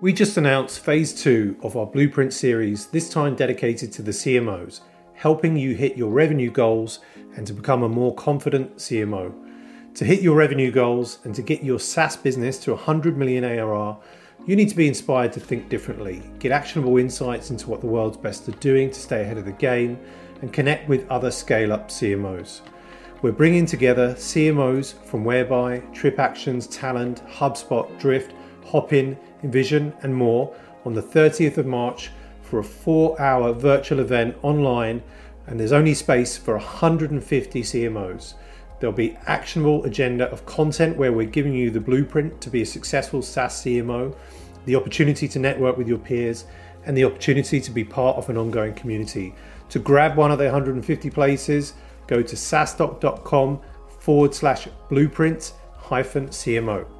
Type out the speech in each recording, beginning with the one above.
We just announced phase two of our Blueprint series, this time dedicated to the CMOs, helping you hit your revenue goals and to become a more confident CMO. To hit your revenue goals and to get your SaaS business to 100 million ARR, you need to be inspired to think differently, get actionable insights into what the world's best are doing to stay ahead of the game, and connect with other scale up CMOs. We're bringing together CMOs from Whereby, TripActions, Talent, HubSpot, Drift, Hopin, InVision, and more on the 30th of March for a four hour virtual event online, and there's only space for 150 CMOs. There'll be actionable agenda of content where we're giving you the blueprint to be a successful SaaS CMO, the opportunity to network with your peers, and the opportunity to be part of an ongoing community. To grab one of the 150 places, go to saastock.com forward slash blueprint hyphen CMO.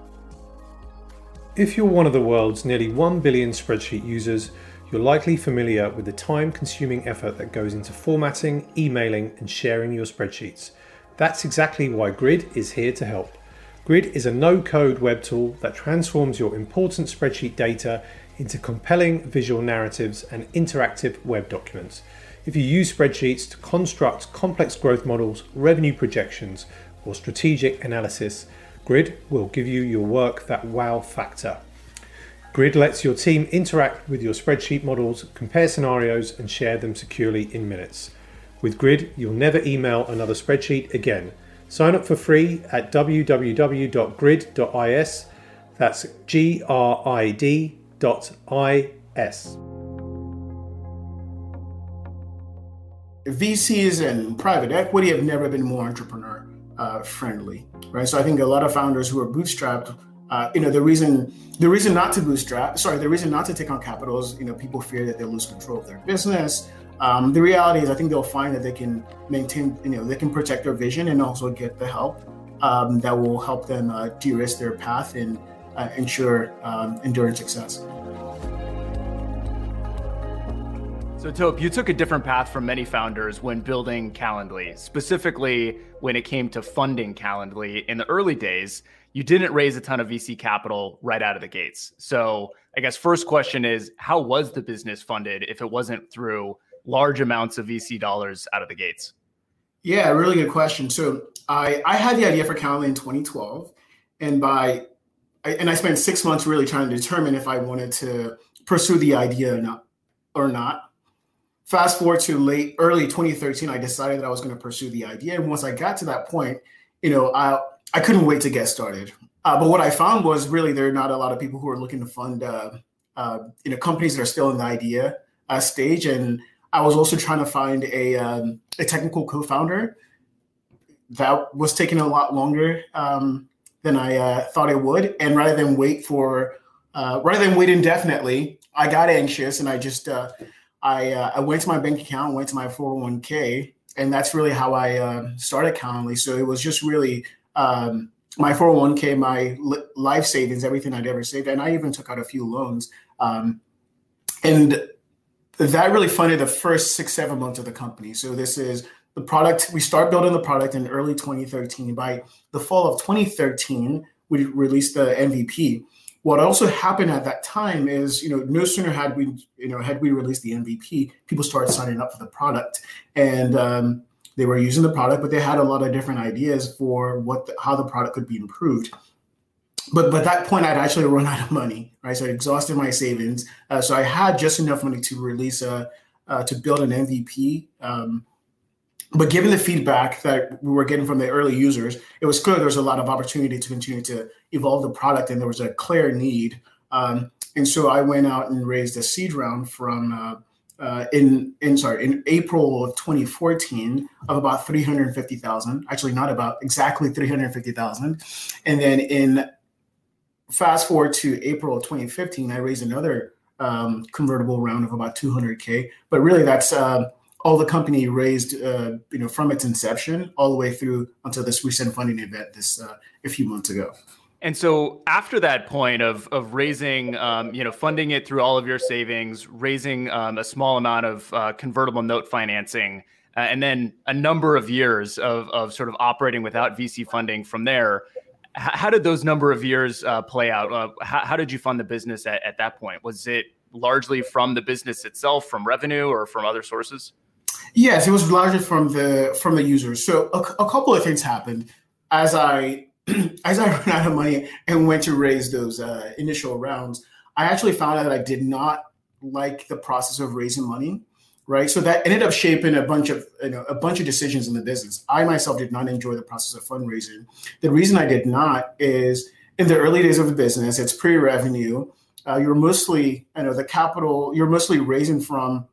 If you're one of the world's nearly 1 billion spreadsheet users, you're likely familiar with the time consuming effort that goes into formatting, emailing, and sharing your spreadsheets. That's exactly why Grid is here to help. Grid is a no code web tool that transforms your important spreadsheet data into compelling visual narratives and interactive web documents. If you use spreadsheets to construct complex growth models, revenue projections, or strategic analysis, Grid will give you your work that wow factor. Grid lets your team interact with your spreadsheet models, compare scenarios, and share them securely in minutes. With Grid, you'll never email another spreadsheet again. Sign up for free at www.grid.is. That's G R I D dot I S. VCs and private equity have never been more entrepreneur uh, friendly, right? So I think a lot of founders who are bootstrapped, uh, you know, the reason the reason not to bootstrap, sorry, the reason not to take on capital is, you know, people fear that they'll lose control of their business. Um, the reality is, I think they'll find that they can maintain, you know, they can protect their vision and also get the help um, that will help them uh, de-risk their path and uh, ensure um, enduring success. So, Tope, you took a different path from many founders when building Calendly. Specifically, when it came to funding Calendly in the early days, you didn't raise a ton of VC capital right out of the gates. So, I guess first question is, how was the business funded if it wasn't through large amounts of VC dollars out of the gates? Yeah, really good question. So, I I had the idea for Calendly in 2012, and by I, and I spent six months really trying to determine if I wanted to pursue the idea or not. Or not fast forward to late early 2013 i decided that i was going to pursue the idea. And once i got to that point you know i i couldn't wait to get started. Uh, but what i found was really there are not a lot of people who are looking to fund uh, uh, you know companies that are still in the idea uh, stage. And i was also trying to find a, um, a technical co-founder that was taking a lot longer um, than i uh, thought it would. And rather than wait for uh, rather than wait indefinitely i got anxious and i just I uh, I went to my bank account, went to my 401k, and that's really how I uh, started Calendly. So it was just really um, my 401k, my li- life savings, everything I'd ever saved, and I even took out a few loans. Um, and that really funded the first six, seven months of the company. So this is the product. We start building the product in early 2013. By the fall of 2013, we released the MVP what also happened at that time is, you know, no sooner had we, you know, had we released the MVP, people started signing up for the product, and um, they were using the product, but they had a lot of different ideas for what, the, how the product could be improved. But but that point, I'd actually run out of money, right? So I exhausted my savings, uh, so I had just enough money to release a uh, to build an MVP. Um, but given the feedback that we were getting from the early users, it was clear there was a lot of opportunity to continue to evolve the product, and there was a clear need. Um, and so I went out and raised a seed round from uh, uh, in in sorry in April of 2014 of about 350,000. Actually, not about exactly 350,000. And then in fast forward to April of 2015, I raised another um, convertible round of about 200k. But really, that's uh, all the company raised, uh, you know, from its inception all the way through until this recent funding event this uh, a few months ago. And so after that point of of raising, um, you know, funding it through all of your savings, raising um, a small amount of uh, convertible note financing, uh, and then a number of years of of sort of operating without VC funding from there. how did those number of years uh, play out? Uh, how, how, did you fund the business at, at that point? Was it largely from the business itself, from revenue, or from other sources? Yes, it was largely from the from the users. So a, a couple of things happened as I as I ran out of money and went to raise those uh, initial rounds. I actually found out that I did not like the process of raising money right? So that ended up shaping a bunch of you know a bunch of decisions in the business. I myself did not enjoy the process of fundraising. The reason I did not is in the early days of the business, it's pre-revenue. Uh, you're mostly you know the capital. You're mostly raising from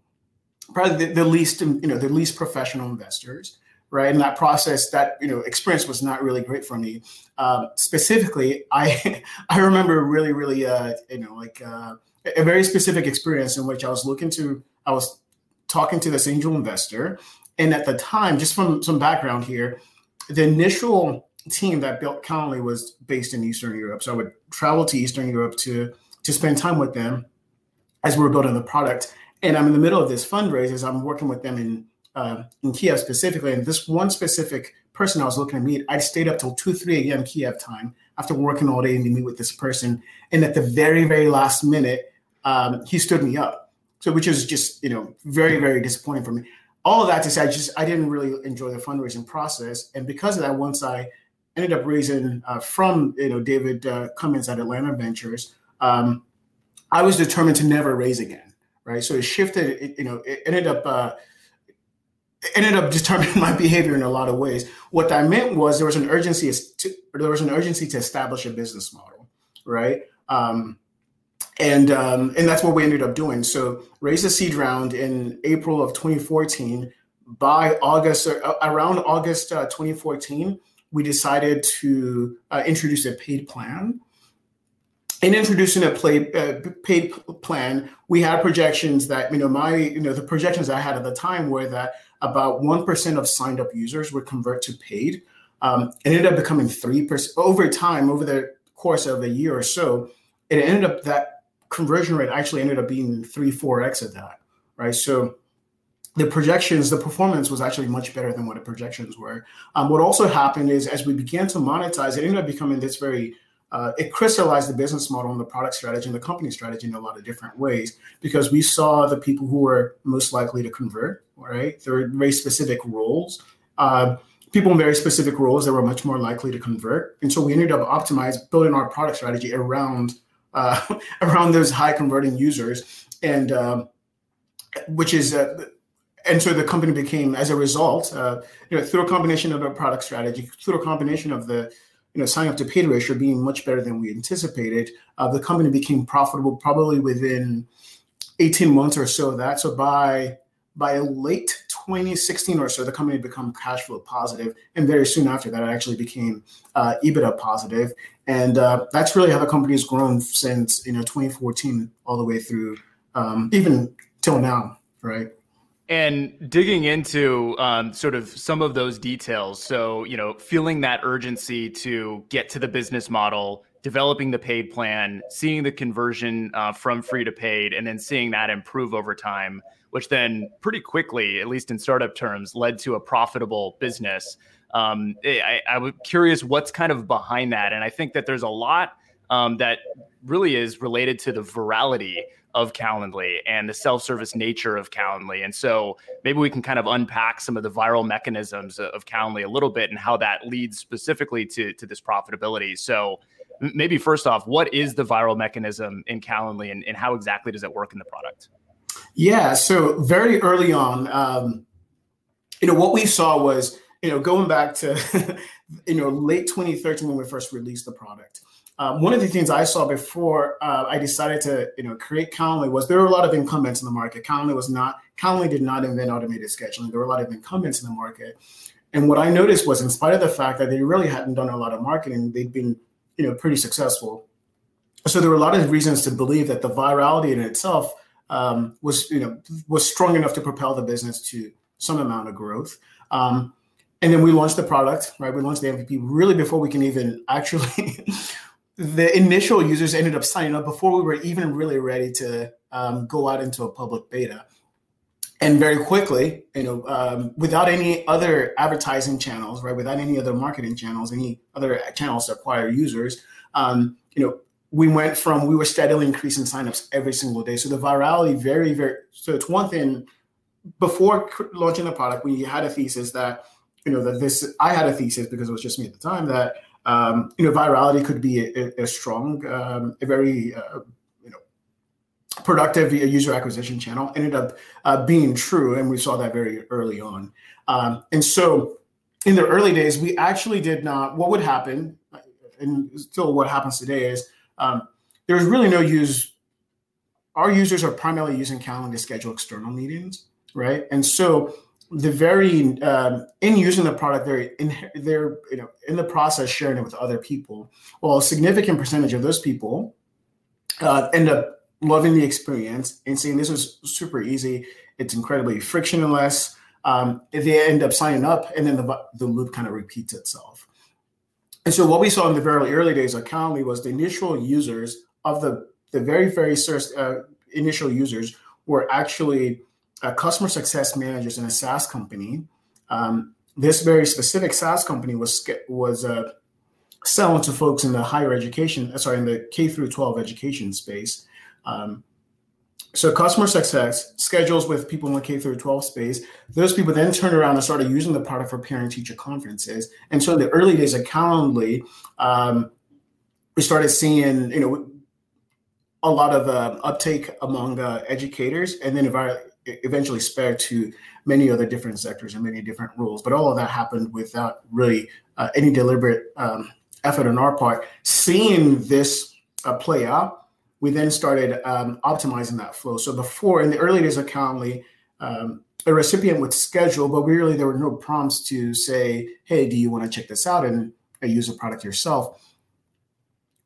probably the, the least you know the least professional investors right? And that process, that you know, experience was not really great for me. Um, specifically, I I remember really, really, uh, you know, like uh, a very specific experience in which I was looking to, I was talking to this angel investor. And at the time, just from some background here, the initial team that built Calendly was based in Eastern Europe. So I would travel to Eastern Europe to to spend time with them as we were building the product. And I'm in the middle of this fundraiser. I'm working with them in uh, in Kiev specifically. And this one specific person I was looking to meet, I stayed up till 2, 3 a.m. Kiev time after working all day to meet with this person. And at the very, very last minute, um, he stood me up. So which is just you know very very disappointing for me. All of that to say, I just I didn't really enjoy the fundraising process, and because of that, once I ended up raising uh, from you know David uh, Cummings at Atlanta Ventures, um, I was determined to never raise again. Right, so it shifted. It, you know, it ended up. Uh, ended up determining my behavior in a lot of ways. What that meant was there was an urgency to there was an urgency to establish a business model, right? Um, and um, and that's what we ended up doing. So raised a seed round in April of 2014. By August, uh, around August uh, 2014, we decided to uh, introduce a paid plan. In introducing a play, uh, paid plan, we had projections that you know my you know the projections I had at the time were that about one percent of signed up users would convert to paid. Um, it ended up becoming three percent over time over the course of a year or so. It ended up that conversion rate actually ended up being three, four X of that, right? So the projections, the performance was actually much better than what the projections were. Um, what also happened is as we began to monetize, it ended up becoming this very, uh, it crystallized the business model and the product strategy and the company strategy in a lot of different ways because we saw the people who were most likely to convert, right? There were very specific roles. Uh, people in very specific roles that were much more likely to convert. And so we ended up optimizing, building our product strategy around uh, around those high converting users, and um, which is uh, and so the company became as a result, uh, you know, through a combination of a product strategy, through a combination of the you know sign up to paid ratio being much better than we anticipated, uh, the company became profitable probably within 18 months or so of that. So by by late 2016 or so, the company become cash flow positive, and very soon after that, it actually became uh, EBITDA positive, and uh, that's really how the company has grown since you know 2014 all the way through um, even till now, right? And digging into um, sort of some of those details, so you know, feeling that urgency to get to the business model, developing the paid plan, seeing the conversion uh, from free to paid, and then seeing that improve over time which then pretty quickly, at least in startup terms, led to a profitable business. Um, I, I was curious what's kind of behind that. And I think that there's a lot um, that really is related to the virality of Calendly and the self-service nature of Calendly. And so maybe we can kind of unpack some of the viral mechanisms of Calendly a little bit and how that leads specifically to, to this profitability. So maybe first off, what is the viral mechanism in Calendly and, and how exactly does it work in the product? Yeah. So very early on, um, you know, what we saw was, you know, going back to, you know, late 2013 when we first released the product. Um, one of the things I saw before uh, I decided to, you know, create Calendly was there were a lot of incumbents in the market. Calendly was not, Calendly did not invent automated scheduling. There were a lot of incumbents in the market. And what I noticed was, in spite of the fact that they really hadn't done a lot of marketing, they'd been, you know, pretty successful. So there were a lot of reasons to believe that the virality in itself um, was you know was strong enough to propel the business to some amount of growth. Um, and then we launched the product, right? We launched the MVP really before we can even actually. the initial users ended up signing up before we were even really ready to um, go out into a public beta. and very quickly, you know, um, without any other advertising channels, right, without any other marketing channels, any other channels to acquire users, um, you know, we went from we were steadily increasing signups every single day. So the virality, very, very. So it's one thing before launching the product, we had a thesis that you know that this. I had a thesis because it was just me at the time that um, you know virality could be a, a strong, um, a very uh, you know productive user acquisition channel. Ended up uh, being true, and we saw that very early on. Um, and so in the early days, we actually did not. What would happen, and still what happens today is um, there's really no use. Our users are primarily using Calendly to schedule external meetings, right? And so the very um, in using the product, they're in, they're you know in the process sharing it with other people. Well, a significant percentage of those people uh, end up loving the experience and saying this is super easy. It's incredibly frictionless. Um, they end up signing up, and then the the loop kind of repeats itself. And so what we saw in the very early days of Calendly was the initial users of the the very very first uh, initial users were actually uh, customer success managers in a SaaS company. Um, this very specific SaaS company was was uh, selling to folks in the higher education, uh, sorry, in the K through 12 education space. Um, so customer success schedules with people in the K through 12 space. Those people then turned around and started using the product for parent teacher conferences. And so in the early days of Calendly, um, we started seeing, you know, a lot of uh, uptake among uh, educators, and then eventually spread to many other different sectors and many different roles. But all of that happened without really uh, any deliberate um, effort on our part. Seeing this uh, play out we then started um, optimizing that flow. So before, in the early days of Calendly, um, a recipient would schedule, but really there were no prompts to say, "Hey, do you want to check this out and uh, use the product yourself?"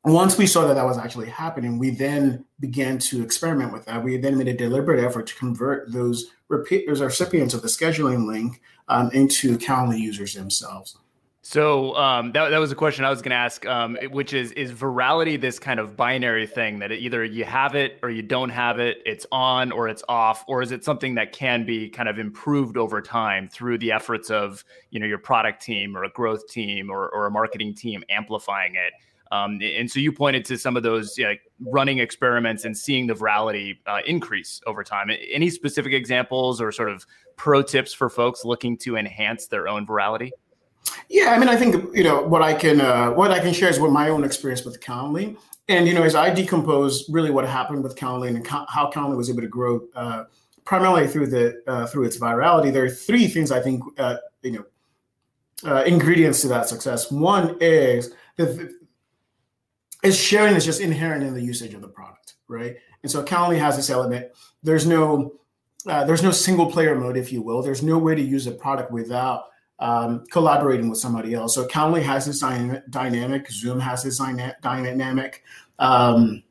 Once we saw that that was actually happening, we then began to experiment with that. We then made a deliberate effort to convert those, repeat, those recipients of the scheduling link um, into Calendly users themselves. So um, that, that was a question I was going to ask, um, which is is virality this kind of binary thing that either you have it or you don't have it, it's on or it's off, or is it something that can be kind of improved over time through the efforts of you know your product team or a growth team or, or a marketing team amplifying it? Um, and so you pointed to some of those you know, running experiments and seeing the virality uh, increase over time. Any specific examples or sort of pro tips for folks looking to enhance their own virality? Yeah, I mean, I think you know what I can uh, what I can share is what my own experience with Calendly, and you know, as I decompose really what happened with Calendly and how Calendly was able to grow uh, primarily through the uh, through its virality. There are three things I think uh, you know uh, ingredients to that success. One is that is sharing is just inherent in the usage of the product, right? And so Calendly has this element. There's no uh, there's no single player mode, if you will. There's no way to use a product without um, collaborating with somebody else. So Calendly has this dynamic, Zoom has this dynamic, um,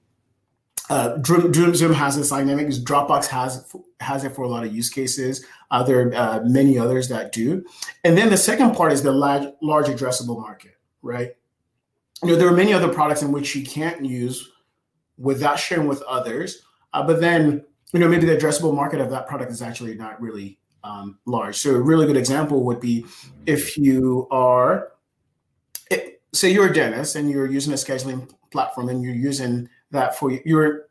uh, Zoom, Zoom has this dynamic. Dropbox has has it for a lot of use cases. Uh, there are many others that do. And then the second part is the large, large addressable market, right? You know, there are many other products in which you can't use without sharing with others. Uh, but then, you know, maybe the addressable market of that product is actually not really um, large. So a really good example would be if you are, say you're a dentist and you're using a scheduling platform and you're using that for your,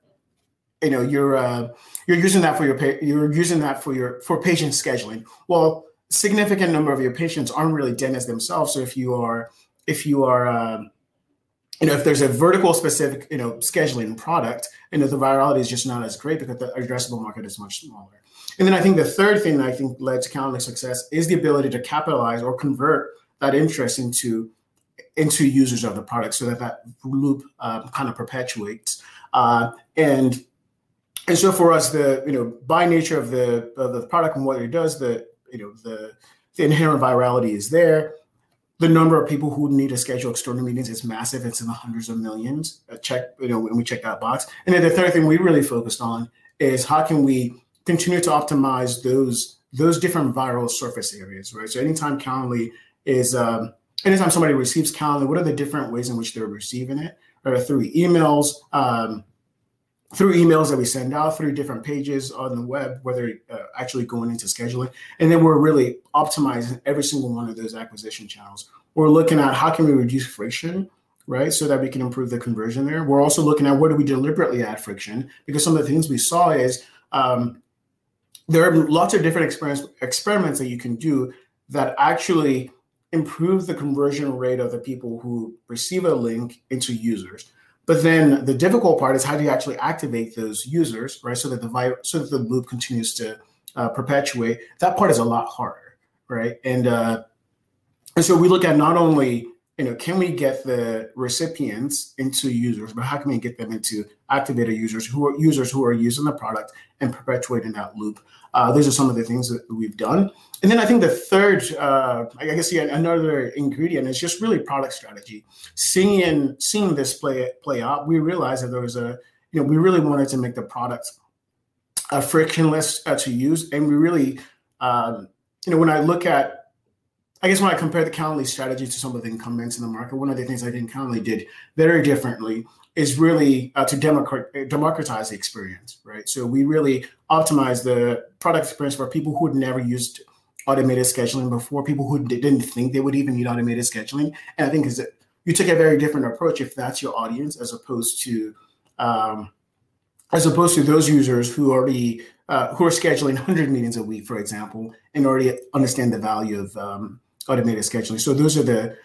you know, you're uh, you're using that for your you're using that for your for patient scheduling. Well, significant number of your patients aren't really dentists themselves. So if you are if you are um, you know, if there's a vertical specific, you know, scheduling product, you know, the virality is just not as great because the addressable market is much smaller. And then I think the third thing that I think led to Calendly success is the ability to capitalize or convert that interest into into users of the product, so that that loop um, kind of perpetuates. Uh, and and so for us, the you know by nature of the of the product and what it does, the you know the the inherent virality is there. The number of people who need to schedule external meetings is massive. It's in the hundreds of millions. Check you know when we check that box. And then the third thing we really focused on is how can we continue to optimize those those different viral surface areas, right? So anytime Calendly is um, anytime somebody receives Calendly, what are the different ways in which they're receiving it? Right, through emails, um, through emails that we send out, through different pages on the web, whether uh, actually going into scheduling, and then we're really optimizing every single one of those acquisition channels. We're looking at how can we reduce friction right? So that we can improve the conversion there. We're also looking at where do we deliberately add friction because some of the things we saw is um, there are lots of different experiments that you can do that actually improve the conversion rate of the people who receive a link into users. But then the difficult part is how do you actually activate those users, right? So that the vi- so that the loop continues to uh, perpetuate. That part is a lot harder, right? And uh, and so we look at not only you know, can we get the recipients into users, but how can we get them into activated users who are users who are using the product and perpetuating that loop? Uh, those are some of the things that we've done. And then I think the third, uh, I guess, yeah, another ingredient is just really product strategy. Seeing seeing this play play out, we realized that there was a, you know, we really wanted to make the product uh, frictionless uh, to use, and we really, um, you know, when I look at I guess when I compare the Calendly strategy to some of the incumbents in the market, one of the things I think Calendly did very differently is really uh, to democratize the experience, right? So we really optimize the product experience for people who had never used automated scheduling before, people who didn't think they would even need automated scheduling. And I think is that you took a very different approach if that's your audience, as opposed to um, as opposed to those users who already uh, who are scheduling 100 meetings a week, for example, and already understand the value of um, automated scheduling. So those are the,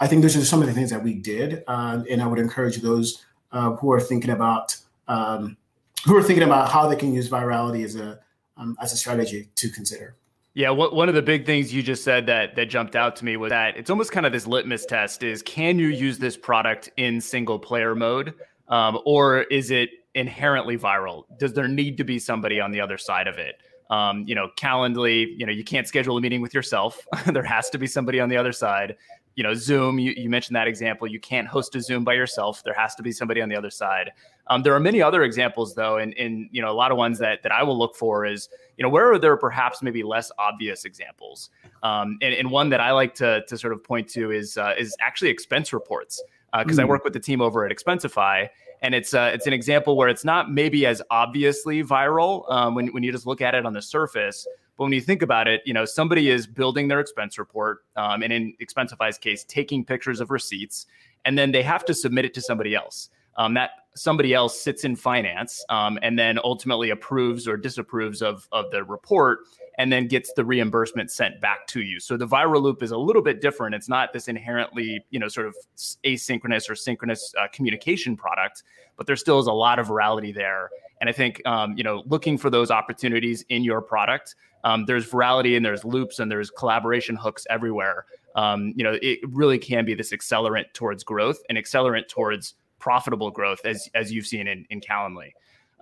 I think those are some of the things that we did, uh, and I would encourage those uh, who are thinking about um, who are thinking about how they can use virality as a um, as a strategy to consider. Yeah, one of the big things you just said that that jumped out to me was that it's almost kind of this litmus test: is can you use this product in single player mode, um, or is it inherently viral? Does there need to be somebody on the other side of it? Um, you know, Calendly, you know, you can't schedule a meeting with yourself. there has to be somebody on the other side. You know, Zoom, you, you mentioned that example. You can't host a Zoom by yourself. There has to be somebody on the other side. Um, there are many other examples though, and, and you know, a lot of ones that that I will look for is, you know, where are there perhaps maybe less obvious examples? Um, and, and one that I like to to sort of point to is uh, is actually expense reports because uh, mm. I work with the team over at Expensify, and it's uh, it's an example where it's not maybe as obviously viral um, when when you just look at it on the surface. But when you think about it, you know somebody is building their expense report, um, and in Expensify's case, taking pictures of receipts, and then they have to submit it to somebody else. Um, that somebody else sits in finance um, and then ultimately approves or disapproves of of the report and then gets the reimbursement sent back to you. So the viral loop is a little bit different. It's not this inherently, you know, sort of asynchronous or synchronous uh, communication product, but there still is a lot of virality there. And I think, um, you know, looking for those opportunities in your product, um, there's virality and there's loops and there's collaboration hooks everywhere. Um, you know, it really can be this accelerant towards growth and accelerant towards profitable growth, as as you've seen in in Calendly.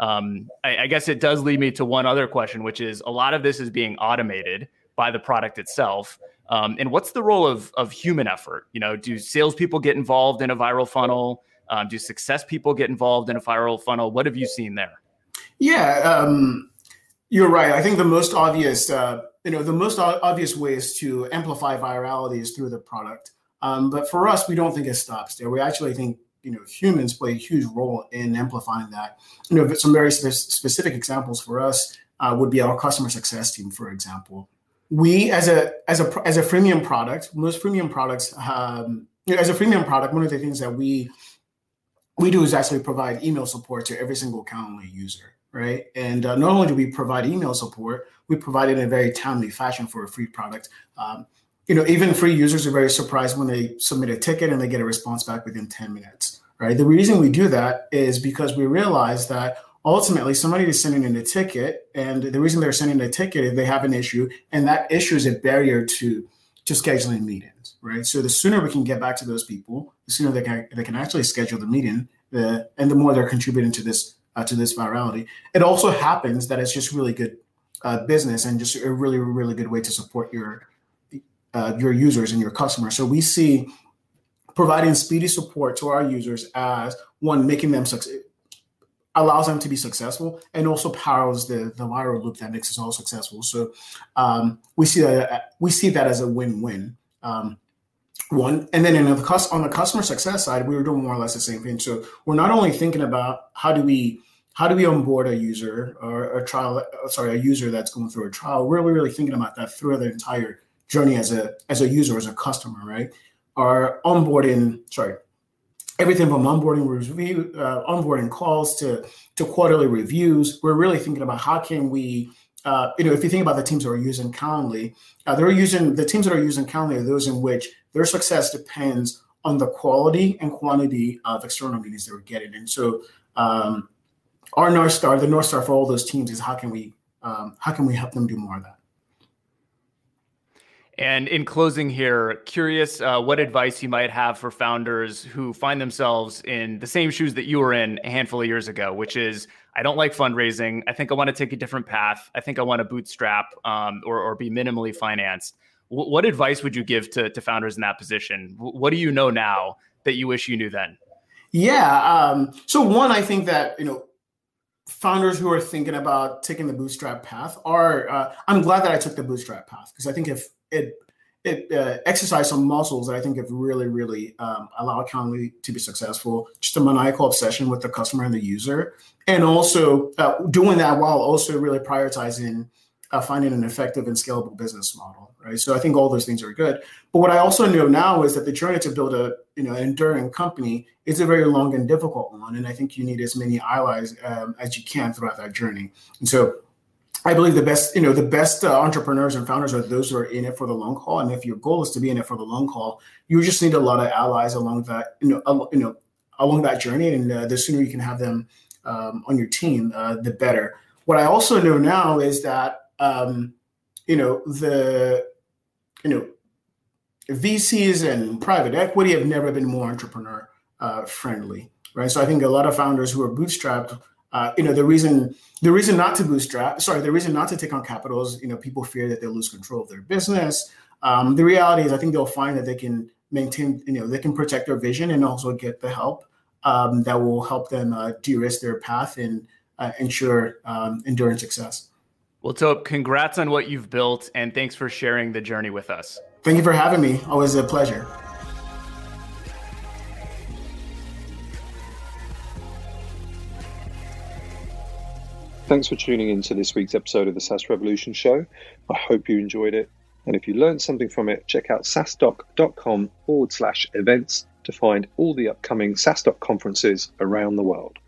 Um, I, I, guess it does lead me to one other question, which is a lot of this is being automated by the product itself. Um, and what's the role of, of human effort? You know, do salespeople get involved in a viral funnel? Um, do success people get involved in a viral funnel? What have you seen there? Yeah, um, you're right. I think the most obvious, uh, you know, the most obvious ways to amplify virality is through the product. Um, but for us, we don't think it stops there. We actually think you know humans play a huge role in amplifying that. You know, some very spe- specific examples for us uh, would be our customer success team, for example. We as a as a as a freemium product, most freemium products, um, you know, as a freemium product, one of the things that we we do is actually provide email support to every single Calendly user, right? And uh, not only do we provide email support, we provide it in a very timely fashion for a free product. Um, you know, even free users are very surprised when they submit a ticket and they get a response back within 10 minutes, right? The reason we do that is because we realize that ultimately somebody is sending in a ticket, and the reason they're sending a ticket is they have an issue, and that issue is a barrier to to scheduling meetings, right? So the sooner we can get back to those people, the sooner they can they can actually schedule the meeting, the, and the more they're contributing to this uh, to this virality. It also happens that it's just really good uh, business and just a really really good way to support your uh, your users and your customers. So we see providing speedy support to our users as one making them success allows them to be successful and also powers the the viral loop that makes us all successful. So um, we see that we see that as a win-win. Um, one and then the on the customer success side, we were doing more or less the same thing. So we're not only thinking about how do we how do we onboard a user or a trial, sorry, a user that's going through a trial? We're really, really thinking about that through the entire journey as a as a user, as a customer, right? Our onboarding, sorry, everything from onboarding review, uh, onboarding calls to to quarterly reviews. We're really thinking about how can we, uh, you know, if you think about the teams that are using Calendly, uh, they're using the teams that are using Calendly are those in which their success depends on the quality and quantity of external meetings they were getting. And so, um, our north star, the north star for all those teams, is how can we um, how can we help them do more of that. And in closing here, curious uh, what advice you might have for founders who find themselves in the same shoes that you were in a handful of years ago, which is I don't like fundraising. I think I want to take a different path. I think I want to bootstrap um, or, or, be minimally financed. W- what advice would you give to, to founders in that position? W- what do you know now that you wish you knew then? Yeah. Um, so one, I think that you know founders who are thinking about taking the bootstrap path are. Uh, I'm glad that I took the bootstrap path because I think if it it uh, exercised some muscles that I think have really, really um, allowed Calendly to be successful. Just a maniacal obsession with the customer and the user, and also uh, doing that while also really prioritizing uh, finding an effective and scalable business model. Right. So I think all those things are good. But what I also know now is that the journey to build a you know an enduring company is a very long and difficult one, and I think you need as many allies um, as you can throughout that journey. And so I believe the best, you know, the best uh, entrepreneurs and founders are those who are in it for the long haul. And if your goal is to be in it for the long haul, you just need a lot of allies along that, you know, uh, you know, along that journey. And uh, the sooner you can have them um, on your team, uh, the better. What I also know now is that, um, you know, the, you know, VCs and private equity have never been more entrepreneur uh, friendly, right? So I think a lot of founders who are bootstrapped uh, you know the reason the reason not to bootstrap sorry the reason not to take on capital is you know people fear that they'll lose control of their business. Um, the reality is i think they'll find that they can maintain you know they can protect their vision and also get the help um, that will help them uh, de-risk their path and uh, ensure um, enduring success. Well tope congrats on what you've built and thanks for sharing the journey with us. Thank you for having me. Always a pleasure Thanks for tuning in to this week's episode of the SaaS Revolution Show. I hope you enjoyed it. And if you learned something from it, check out saastock.com forward slash events to find all the upcoming SaaStock conferences around the world.